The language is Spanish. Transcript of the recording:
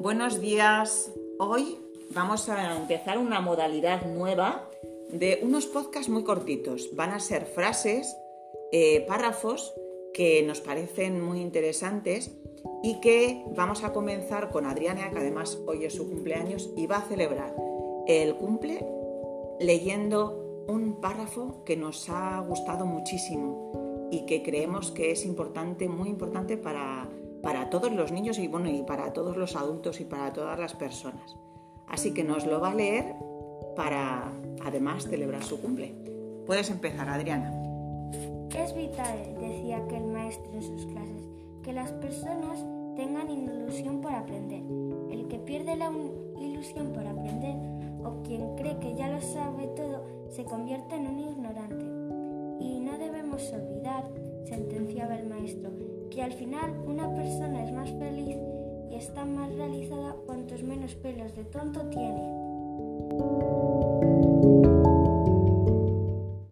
Buenos días. Hoy vamos a empezar una modalidad nueva de unos podcasts muy cortitos. Van a ser frases, eh, párrafos que nos parecen muy interesantes y que vamos a comenzar con Adriana, que además hoy es su cumpleaños y va a celebrar el cumple leyendo un párrafo que nos ha gustado muchísimo y que creemos que es importante, muy importante para, para todos los niños y, bueno, y para todos los adultos y para todas las personas. Así que nos lo va a leer para además celebrar su cumple. Puedes empezar, Adriana. Es vital, decía aquel maestro en sus clases, que las personas tengan ilusión por aprender. El que pierde la ilusión por aprender o quien cree que ya lo sabe todo se convierte en un ignorante. Y no debemos olvidar, sentenciaba el maestro, que al final una persona es más feliz y está más realizada cuantos menos pelos de tonto tiene.